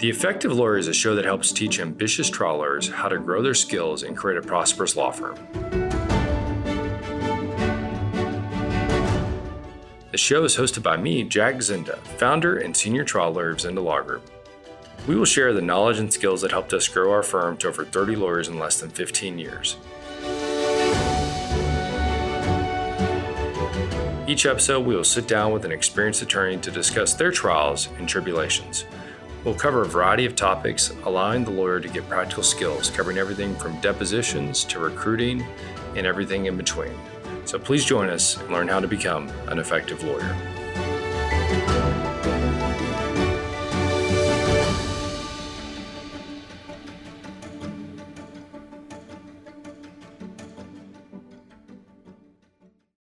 The Effective Lawyer is a show that helps teach ambitious trial lawyers how to grow their skills and create a prosperous law firm. The show is hosted by me, Jack Zinda, founder and senior trial lawyer of Zinda Law Group. We will share the knowledge and skills that helped us grow our firm to over 30 lawyers in less than 15 years. Each episode, we will sit down with an experienced attorney to discuss their trials and tribulations. We'll cover a variety of topics, allowing the lawyer to get practical skills, covering everything from depositions to recruiting and everything in between. So please join us and learn how to become an effective lawyer.